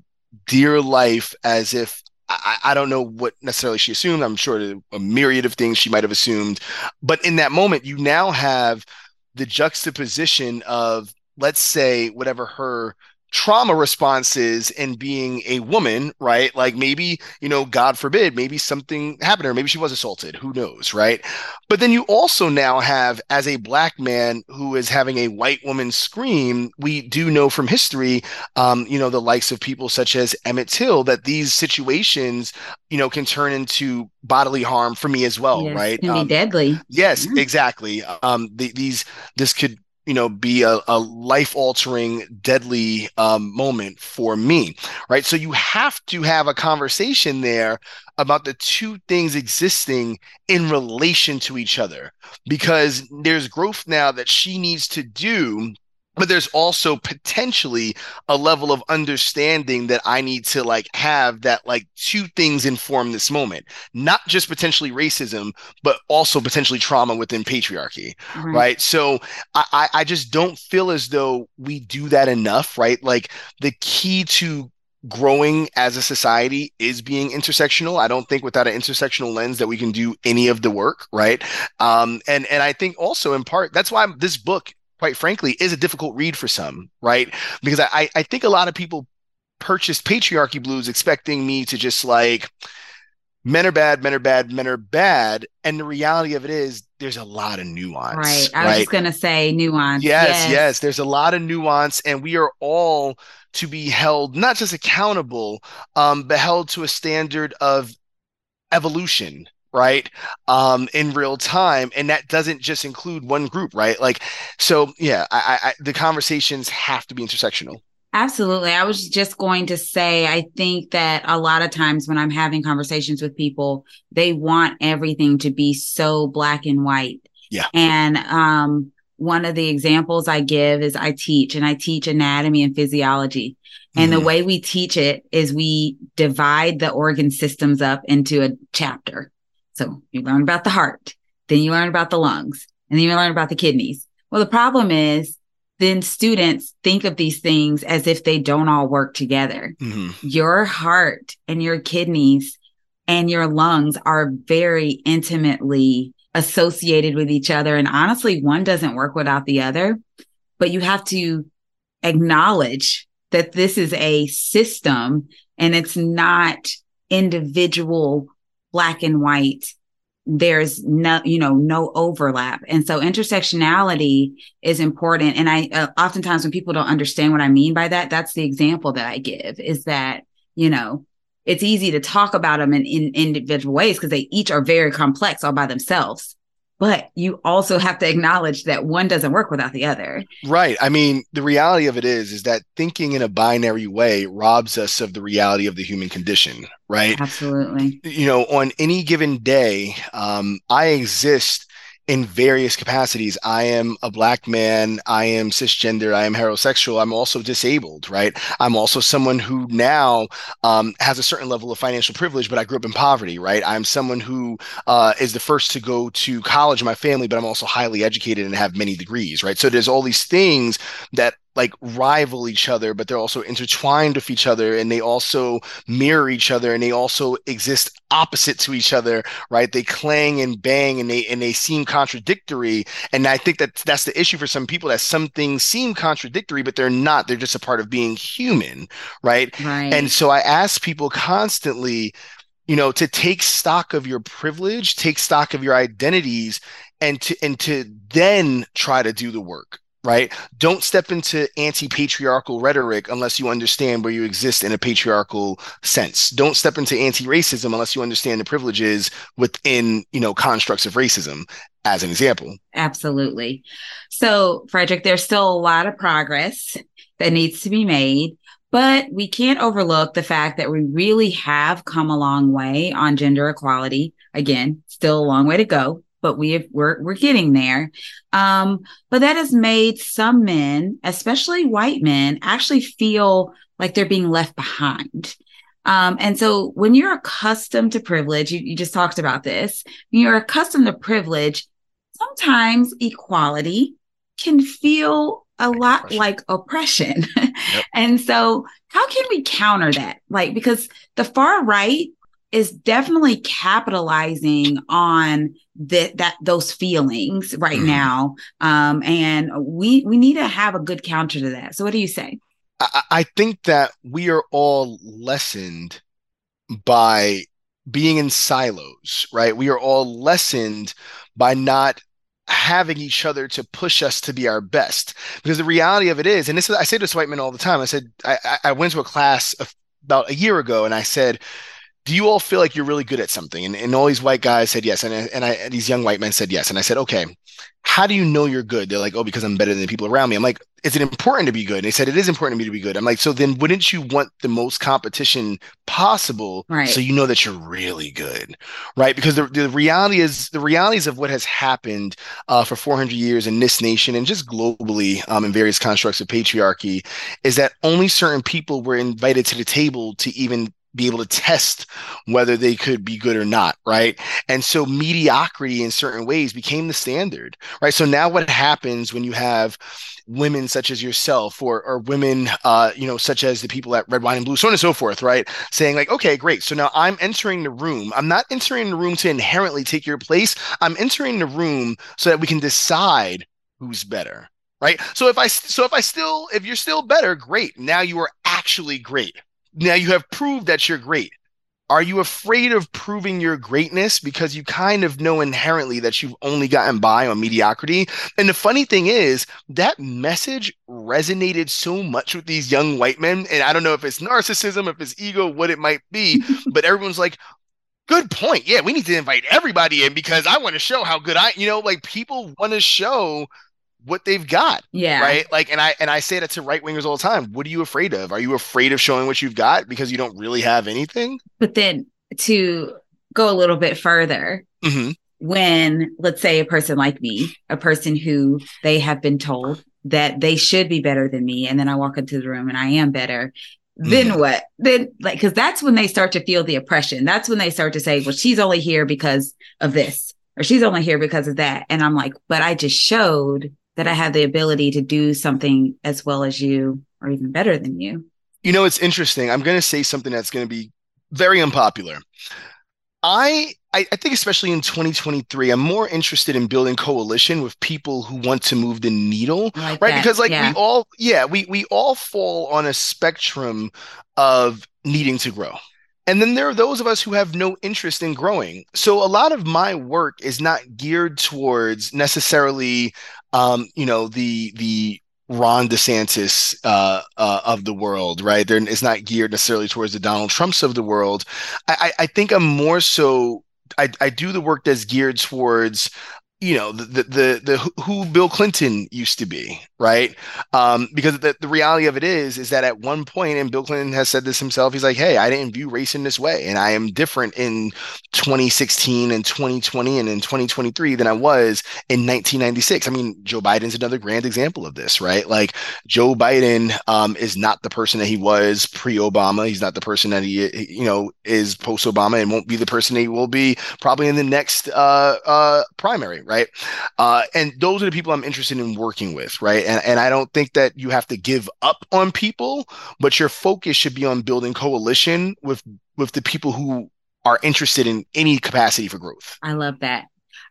dear life as if I, I, don't know what necessarily she assumed. I'm sure a myriad of things she might have assumed. But in that moment, you now have the juxtaposition of, let's say, whatever her trauma responses in being a woman, right? Like maybe, you know, God forbid, maybe something happened to her. Maybe she was assaulted. Who knows, right? But then you also now have, as a black man who is having a white woman scream, we do know from history, um, you know, the likes of people such as Emmett Till, that these situations, you know, can turn into bodily harm for me as well, yes, right? Can um, be deadly. Yes, yeah. exactly. Um, the, these, this could you know be a, a life altering deadly um, moment for me right? So you have to have a conversation there about the two things existing in relation to each other because there's growth now that she needs to do but there's also potentially a level of understanding that I need to like have that like two things inform this moment, not just potentially racism, but also potentially trauma within patriarchy. Right. right? So I, I just don't feel as though we do that enough, right? Like the key to growing as a society is being intersectional. I don't think without an intersectional lens that we can do any of the work, right? Um, and and I think also in part that's why this book quite frankly, is a difficult read for some, right? Because I, I think a lot of people purchased Patriarchy Blues expecting me to just like, men are bad, men are bad, men are bad. And the reality of it is, there's a lot of nuance. Right. I right? was just going to say nuance. Yes, yes, yes. There's a lot of nuance, and we are all to be held not just accountable, um, but held to a standard of evolution right um in real time and that doesn't just include one group right like so yeah I, I the conversations have to be intersectional Absolutely. I was just going to say, I think that a lot of times when I'm having conversations with people, they want everything to be so black and white. Yeah. And um, one of the examples I give is I teach and I teach anatomy and physiology. And Mhm. the way we teach it is we divide the organ systems up into a chapter. So you learn about the heart, then you learn about the lungs, and then you learn about the kidneys. Well, the problem is then students think of these things as if they don't all work together. Mhm. Your heart and your kidneys and your lungs are very intimately associated with each other. And honestly, one doesn't work without the other, but you have to acknowledge that this is a system and it's not individual black and white there's no you know no overlap. And so intersectionality is important. And i uh, oftentimes when people don't understand what i mean by that that's the example that i give is that you know it's easy to talk about them in, in individual ways because they each are very complex all by themselves but you also have to acknowledge that one doesn't work without the other Right. I mean, the reality of it is, is that thinking in a binary way robs us of the reality of the human condition, right? absolutely You know, on any given day, um, I exist in various capacities. I am a black man. I am cisgender. I am heterosexual. I'm also disabled, right? I'm also someone who now um, has a certain level of financial privilege, but I grew up in poverty, right? I'm someone who uh, is the first to go to college in my family, but I'm also highly educated and have many degrees, right? So there's all these things that like rival each other, but they're also intertwined with each other and they also mirror each other and they also exist opposite to each other, right? They clang and bang and they and they seem contradictory. And I think that that's the issue for some people that some things seem contradictory, but they're not. They're just a part of being human, right? right And so I ask people constantly, you know, to take stock of your privilege, take stock of your identities, and to and to then try to do the work. Right. Don't step into anti patriarchal rhetoric unless you understand where you exist in a patriarchal sense. Don't step into anti racism unless you understand the privileges within, you know, constructs of racism, as an example. Absolutely. So, Frederick, there's still a lot of progress that needs to be made, but we can't overlook the fact that we really have come a long way on gender equality. Again, still a long way to go, but we have, we're we're getting there. Um, but that has made some men, especially white men, actually feel like they're being left behind. Um, and so when you're accustomed to privilege, you, you just talked about this, when you're accustomed to privilege, sometimes equality can feel a Like lot oppression. like oppression. (laughs) and so, how can we counter that? Like, because the far right is definitely capitalizing on that that those feelings right Mhm. now, um, and we we need to have a good counter to that. So, what do you say? I, I think that we are all lessened by being in silos, right? We are all lessened by not having each other to push us to be our best. Because the reality of it is, and this is I say this to white men all the time. I said I I went to a class about a year ago, and I said, "Do you all feel like you're really good at something?" And, and all these white guys said yes, and and I and these young white men said yes, and I said, "Okay." How do you know you're good? They're like, oh, because I'm better than the people around me. I'm like, is it important to be good? And they said it is important to me to be good. I'm like, so then wouldn't you want the most competition possible Right. so you know that you're really good, right? Because the, the reality is the realities of what has happened uh, for 400 years in this nation and just globally um, in various constructs of patriarchy is that only certain people were invited to the table to even be able to test whether they could be good or not, right? And so mediocrity in certain ways became the standard, right? So now what happens when you have women such as yourself or or women uh you know such as the people at red wine and blue so on and so forth right? Saying like okay great. So now i'm entering the room. I'm not entering the room to inherently take your place. I'm entering the room so that we can decide who's better right? So if i so if i still if you're still better great. Now you are actually great now you have proved that you're great are you afraid of proving your greatness because you kind of know inherently that you've only gotten by on mediocrity? And the funny thing is, that message resonated so much with these young white men. And I don't know if it's narcissism, if it's ego, what it might be, (laughs) but everyone's like, good point. Yeah, we need to invite everybody in because I want to show how good I, you know, like people want to show what they've got Yeah. right like and i and i say that to right wingers all the time what are you afraid of are you afraid of showing what you've got because you don't really have anything But then to go a little bit further, hmm when, let's say, a person like me, a person who they have been told that they should be better than me, and then I walk into the room and I am better, then Mhm. what? Then, like, because that's when they start to feel the oppression. That's when they start to say, well, she's only here because of this, or she's only here because of that. And I'm like, but I just showed that I have the ability to do something as well as you, or even better than you. You know, it's interesting. I'm going to say something that's going to be very unpopular. I, I I think especially in 2023, I'm more interested in building coalition with people who want to move the needle, like right? that. Because like yeah. we all, yeah, we we all fall on a spectrum of needing to grow. And then there are those of us who have no interest in growing. So a lot of my work is not geared towards necessarily, um, you know, the the Ron DeSantis uh, uh, of the world, right? There, it's not geared necessarily towards the Donald Trumps of the world. I, I, I think I'm more so. I, I do the work that's geared towards, you know, the the the, the who Bill Clinton used to be, right? Um, because the, the reality of it is, is that at one point, and Bill Clinton has said this himself, he's like, "Hey, I didn't view race in this way, and I am different in 2016 and 2020 and in 2023 than I was in 1996." I mean, Joe Biden's another grand example of this, right? Like Joe Biden um, is not the person that he was pre-Obama. He's not the person that he, you know, is post-Obama, and won't be the person he will be probably in the next uh, uh, primary, right? Uh, and those are the people I'm interested in working with, right? And and I don't think that you have to give up on people, but your focus should be on building coalition with with the people who are interested in any capacity for growth. I love that.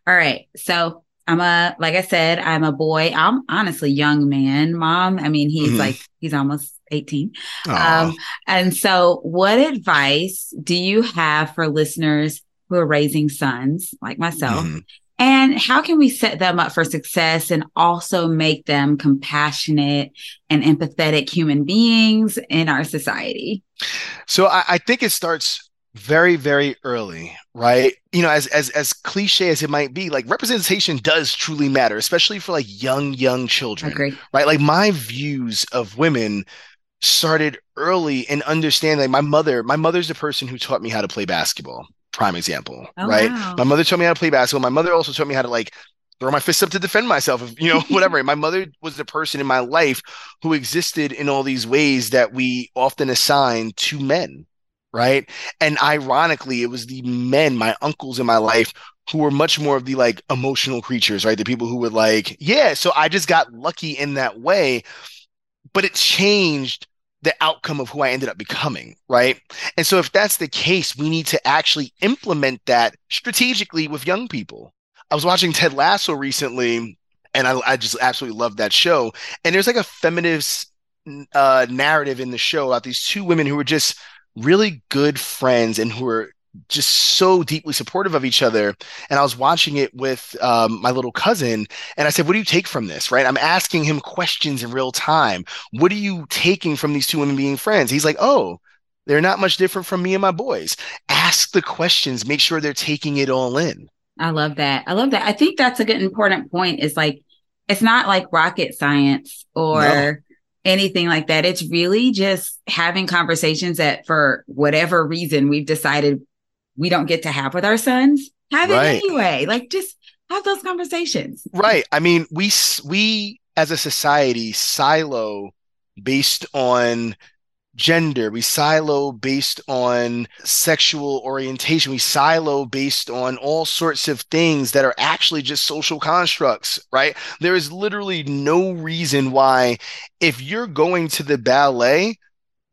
All right. So I'm a, like I said, I'm a boy. I'm honestly young man, mom. I mean, he's Mhm. like, he's almost 18. Aw. Um, and so what advice do you have for listeners who are raising sons like myself? Mhm. And how can we set them up for success and also make them compassionate and empathetic human beings in our society? So I, I think it starts very, very early, right? You know, as as as cliche as it might be, like representation does truly matter, especially for like young, young children. agree. right? Like my views of women started early in understanding. Like my mother, my mother's the person who taught me how to play basketball. Prime example, Oh, right? wow. My mother taught me how to play basketball. My mother also taught me how to like throw my fists up to defend myself, if, you know, (laughs) whatever. my mother was the person in my life who existed in all these ways that we often assign to men, right? And ironically, it was the men, my uncles in my life, who were much more of the like emotional creatures, right? The people who would like, yeah, so I just got lucky in that way, but it changed the outcome of who I ended up becoming, right? And so if that's the case, we need to actually implement that strategically with young people. I was watching Ted Lasso recently, and I, I just absolutely loved that show. And there's like a feminist uh, narrative in the show about these two women who were just really good friends and who were just so deeply supportive of each other. And I was watching it with um, my little cousin, and I said, "What do you take from this?" Right? I'm asking him questions in real time. What are you taking from these two women being friends? He's like, "Oh." They're not much different from me and my boys. Ask the questions, make sure they're taking it all in. I love that. I love that. I think that's a good important point. Is like it's not like rocket science or No. anything like that. It's really just having conversations that for whatever reason we've decided we don't get to have with our sons. Have Right. it anyway. Like just have those conversations. Right. I mean, we we as a society silo based on gender. We silo based on sexual orientation. We silo based on all sorts of things that are actually just social constructs, right? There is literally no reason why if you're going to the ballet,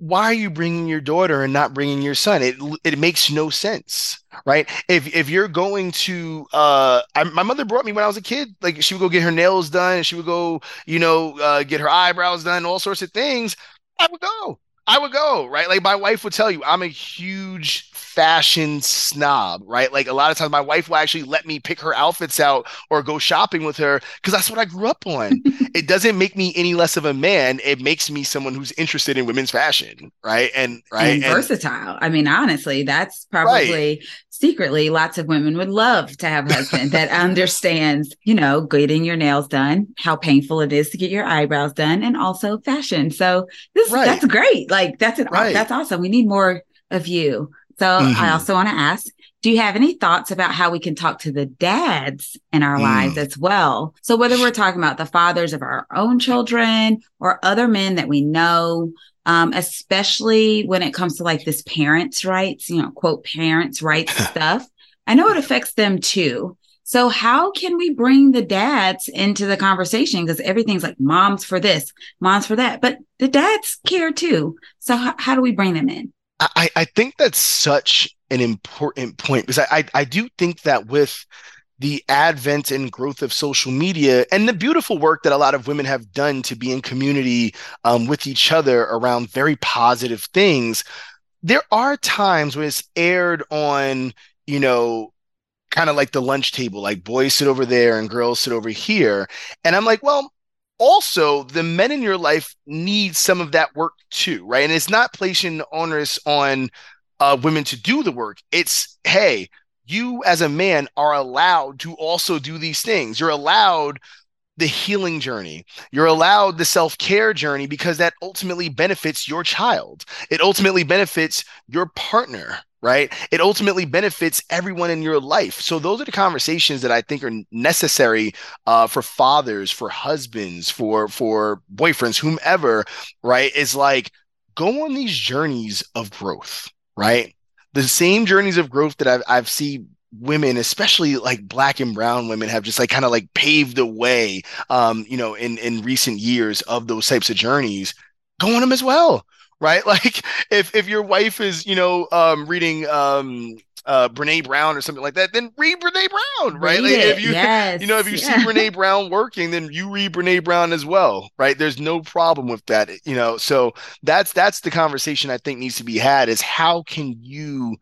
why are you bringing your daughter and not bringing your son? It it makes no sense, right? If if you're going to, uh, I, my mother brought me when I was a kid. Like she would go get her nails done, and she would go, you know, uh, get her eyebrows done, all sorts of things. I would go. I would go, right? Like my wife would tell you, I'm a huge fashion snob, right? Like a lot of times my wife will actually let me pick her outfits out or go shopping with her because that's what I grew up on. (laughs) it doesn't make me any less of a man. It makes me someone who's interested in women's fashion, right? And right and and- versatile. I mean, honestly, that's probably secretly lots of women would love to have a husband that (laughs) understands, you know, getting your nails done, how painful it is to get your eyebrows done, and also fashion. So this Right. that's great. Like that's an Right. that's awesome. We need more of you. So I Mhm. also want to ask, do you have any thoughts about how we can talk to the dads in our mm. lives as well? So, whether we're talking about the fathers of our own children or other men that we know, um, especially when it comes to like this parents' rights, you know, quote, parents' rights (laughs) stuff, I know it affects them too. So, how can we bring the dads into the conversation? Because everything's like moms for this, moms for that, but the dads care too. So, h- how do we bring them in? I, I think that's such an important point because I, I, I do think that with the advent and growth of social media and the beautiful work that a lot of women have done to be in community um, with each other around very positive things, there are times when it's erred on, you know, kind of like the lunch table, like boys sit over there and girls sit over here. And I'm like, well, also the men in your life need some of that work too, right? And it's not placing onus on uh, women to do the work. It's hey, you as a man are allowed to also do these things. You're allowed the healing journey. You're allowed the self care journey because that ultimately benefits your child. It ultimately benefits your partner, right? It ultimately benefits everyone in your life. So those are the conversations that I think are necessary uh, for fathers, for husbands, for for boyfriends, whomever, right? Is like go on these journeys of growth, right? The same journeys of growth that I've I've seen women especially like black and brown women have just like kind of like paved the way um you know in in recent years of those types of journeys go on them as well right? (laughs) Like if if your wife is, you know, um, reading um, uh, Brene Brown or something like that, then read Brene Brown, right? Like if you, (laughs) yes. you know, if you yeah. see Brene Brown working, then you read Brene Brown as well, right? There's no problem with that, you know. So that's that's the conversation I think needs to be had: is how can you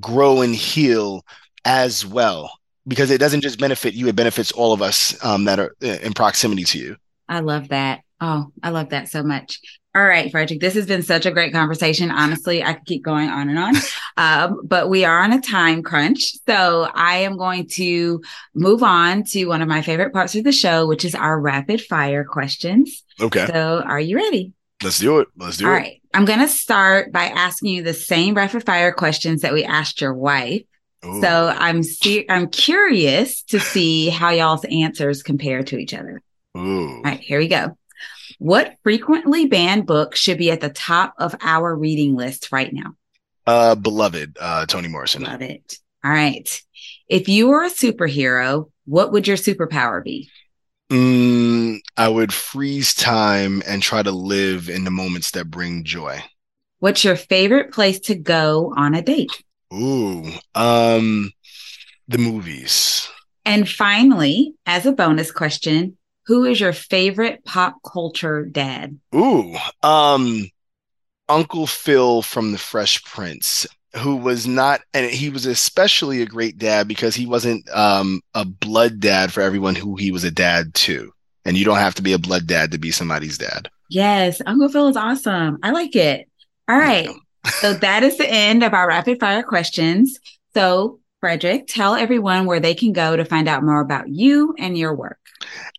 grow and heal as well? Because it doesn't just benefit you; it benefits all of us um, that are uh, in proximity to you. I love that. Oh, I love that so much. All right, Frederick, this has been such a great conversation. Honestly, I could keep going on and on, um, but we are on a time crunch. So I am going to move on to one of my favorite parts of the show, which is our rapid fire questions. Okay. So are you ready? Let's do it. Let's do All it. All right. I'm going to start by asking you the same rapid fire questions that we asked your wife. Ooh. So I'm see- I'm curious to see how y'all's answers compare to each other. Ooh. All right, here we go. What frequently banned book should be at the top of our reading list right now? Uh, beloved, uh, Toni Morrison. Love it. All right. If you were a superhero, what would your superpower be? Mm, I would freeze time and try to live in the moments that bring joy. What's your favorite place to go on a date? Ooh, um, the movies. And finally, as a bonus question, who is your favorite pop culture dad? Ooh, um, Uncle Phil from The Fresh Prince, who was not, and he was especially a great dad because he wasn't um, a blood dad for everyone who he was a dad to. And you don't have to be a blood dad to be somebody's dad. Yes, Uncle Phil is awesome. I like it. All right. so that is the end of our rapid fire questions. So, Frederick, tell everyone where they can go to find out more about you and your work.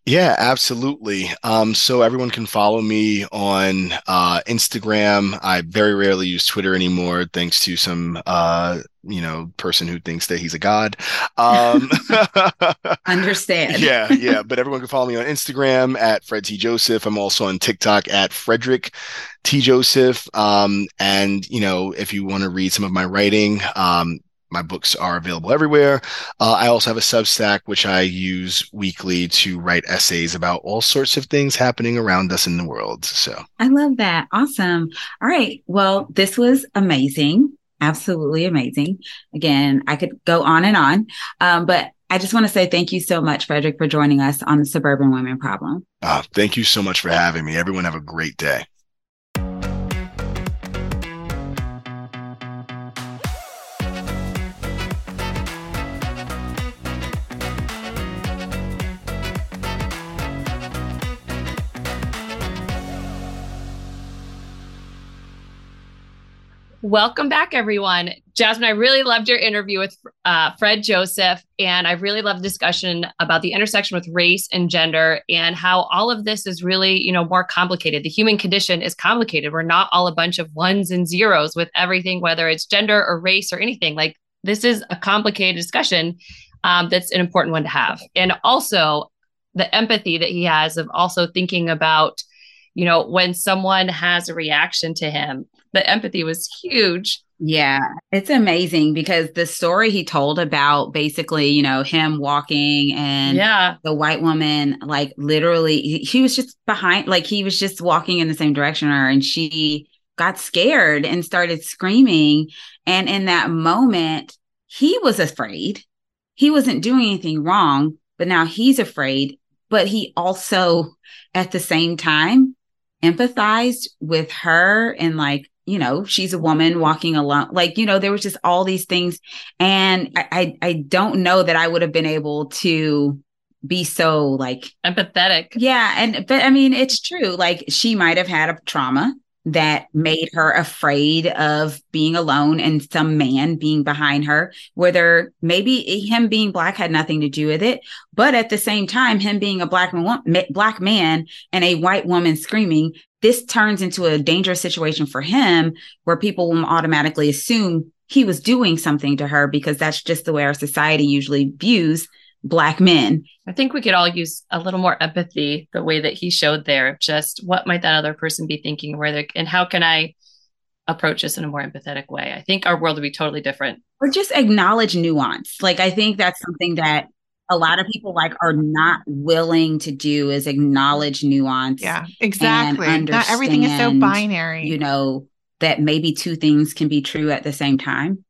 Yeah, absolutely. Um, so everyone can follow me on uh, Instagram. I very rarely use Twitter anymore, thanks to some uh, you know person who thinks that he's a god. Um, (laughs) Understand? yeah, yeah. But everyone can follow me on Instagram at Fred T Joseph. I'm also on TikTok at Frederick T Joseph. Um, and you know, if you want to read some of my writing, um, my books are available everywhere. Uh, I also have a Substack, which I use weekly to write essays about all sorts of things happening around us in the world. So I love that. Awesome. All right. Well, this was amazing. Absolutely amazing. Again, I could go on and on, um, but I just want to say thank you so much, Frederick, for joining us on the Suburban Women Problem. Uh, thank you so much for having me. Everyone have a great day. Welcome back, everyone. Jasmine, I really loved your interview with uh, Fred Joseph, and I really loved the discussion about the intersection with race and gender and how all of this is really, you know, more complicated. The human condition is complicated. We're not all a bunch of ones and zeros with everything, whether it's gender or race or anything. Like this is a complicated discussion um, that's an important one to have. And also the empathy that he has of also thinking about, you know, when someone has a reaction to him, the empathy was huge. Yeah, it's amazing because the story he told about basically, you know, him walking and yeah, the white woman, like literally, he, he was just behind, like he was just walking in the same direction her, and she got scared and started screaming. And in that moment, he was afraid. He wasn't doing anything wrong, but now he's afraid. But he also, at the same time, empathized with her and like you know she's a woman walking alone like you know there was just all these things. And I, I i, don't know that i would have been able to be so like empathetic. Yeah and but i mean it's true. Like she might have had a trauma that made her afraid of being alone and some man being behind her whether maybe him being black had nothing to do with it but at the same time him being a black man black man and a white woman screaming this turns into a dangerous situation for him where people will automatically assume he was doing something to her because that's just the way our society usually views black men. I think we could all use a little more empathy the way that he showed there. Just what might that other person be thinking where they and how can I approach this in a more empathetic way? I think our world would be totally different. Or just acknowledge nuance. Like I think that's something that a lot of people like are not willing to do is acknowledge nuance. Yeah, exactly. Not everything is so binary. You know, that maybe two things can be true at the same time.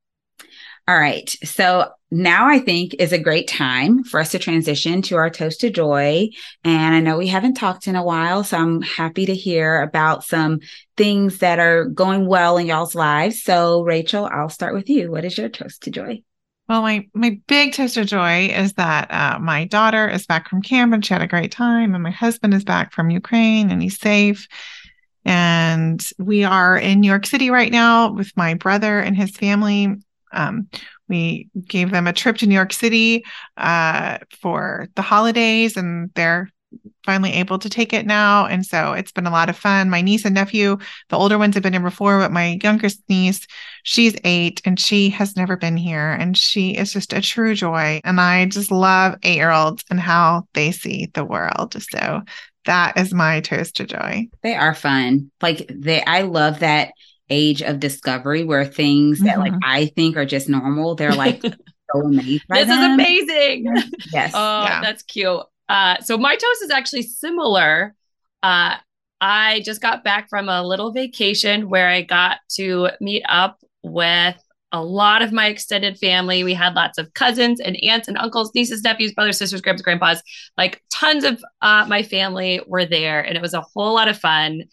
All right. So now I think is a great time for us to transition to our toast to joy. And I know we haven't talked in a while, so I'm happy to hear about some things that are going well in y'all's lives. So, Rachel, I'll start with you. What is your toast to joy? Well, my my big toast of joy is that uh, my daughter is back from camp and she had a great time, and my husband is back from Ukraine and he's safe. And we are in New York City right now with my brother and his family. Um, we gave them a trip to New York City uh, for the holidays, and they're finally able to take it now. And so it's been a lot of fun. My niece and nephew, the older ones have been here before, but my youngest niece, she's eight and she has never been here. And she is just a true joy. And I just love eight year olds and how they see the world. So that is my toast to joy. They are fun. Like they, I love that age of discovery where things mm-hmm. that like mm-hmm. I think are just normal, they're like (laughs) so amazed. this them. is amazing. Yes. Oh, yeah. that's cute. Uh, so my toast is actually similar. Uh, I just got back from a little vacation where I got to meet up with a lot of my extended family. We had lots of cousins and aunts and uncles, nieces, nephews, brothers, sisters, grandpas, grandpas. Like tons of uh, my family were there, and it was a whole lot of fun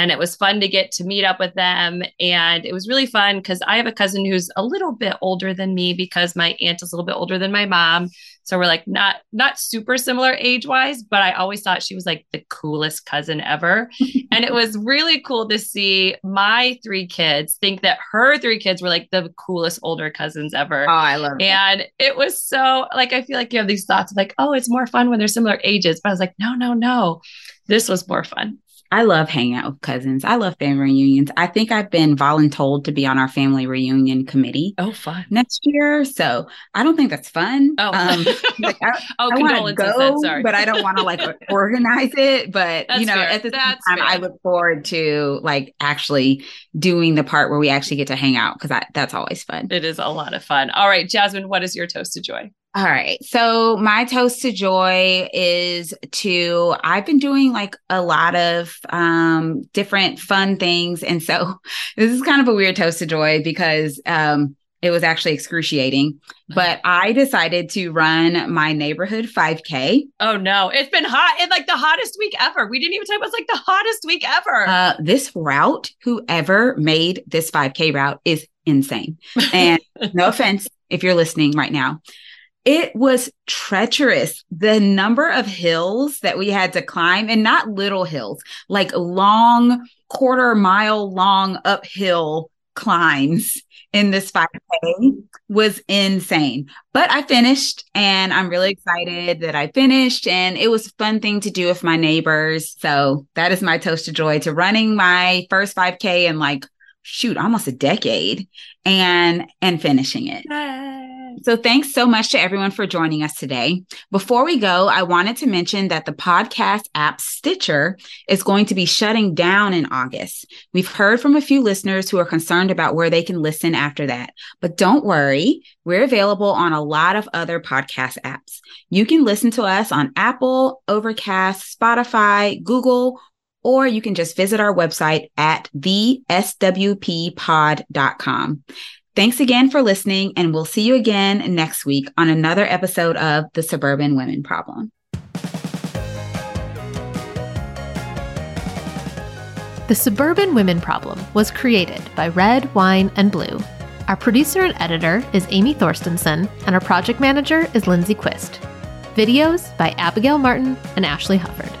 and it was fun to get to meet up with them. And it was really fun because i have a cousin who's a little bit older than me because my aunt is a little bit older than my mom. So we're like not not super similar age wise but i always thought she was like the coolest cousin ever. (laughs) And it was really cool to see my three kids think that her three kids were like the coolest older cousins ever. Oh i love it. And it was so like i feel like you have these thoughts of like oh it's more fun when they're similar ages. But i was like no no no. This was more fun I love hanging out with cousins. I love family reunions. I think I've been voluntold to be on our family reunion committee. Oh, fun! Next year, so I don't think that's fun. Oh, um, like (laughs) I, oh, I want to go, then, sorry. but I don't want to like (laughs) organize it. But that's you know, fair. at the that's same time, fair. I look forward to like actually doing the part where we actually get to hang out because that's always fun. It is a lot of fun. All right, Jasmine, what is your toast to joy? All right. So my toast to joy is to I've been doing like a lot of um different fun things and so (laughs) this is kind of a weird toast to joy because um it was actually excruciating. But (laughs) I decided to run my neighborhood 5K. Oh no, it's been hot. It's like the hottest week ever. We didn't even talk about it's like the hottest week ever. Uh, this route, whoever made this 5K route is insane. (laughs) And no offense if you're listening right now. It was treacherous. The number of hills that we had to climb, and not little hills, like long, quarter mile long uphill climbs in this 5K was insane. But I finished and I'm really excited that I finished and it was a fun thing to do with my neighbors. So that is my toast to joy to running my first 5K in like shoot, almost a decade and and finishing it. So thanks so much to everyone for joining us today. Before we go, I wanted to mention that the podcast app Stitcher is going to be shutting down in August. We've heard from a few listeners who are concerned about where they can listen after that. But don't worry, we're available on a lot of other podcast apps. You can listen to us on Apple, Overcast, Spotify, Google, or you can just visit our website at theswppod.com. Thanks again for listening, and we'll see you again next week on another episode of The Suburban Women Problem. The Suburban Women Problem was created by Red, Wine, and Blue. Our producer and editor is Amy Thorstensen, and our project manager is Lindsay Quist. Videos by Abigail Martin and Ashley Hufford.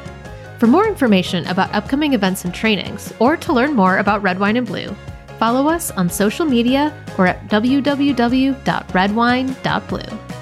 For more information about upcoming events and trainings, or to learn more about Red Wine and Blue, follow us on social media or at www.redwine.blue.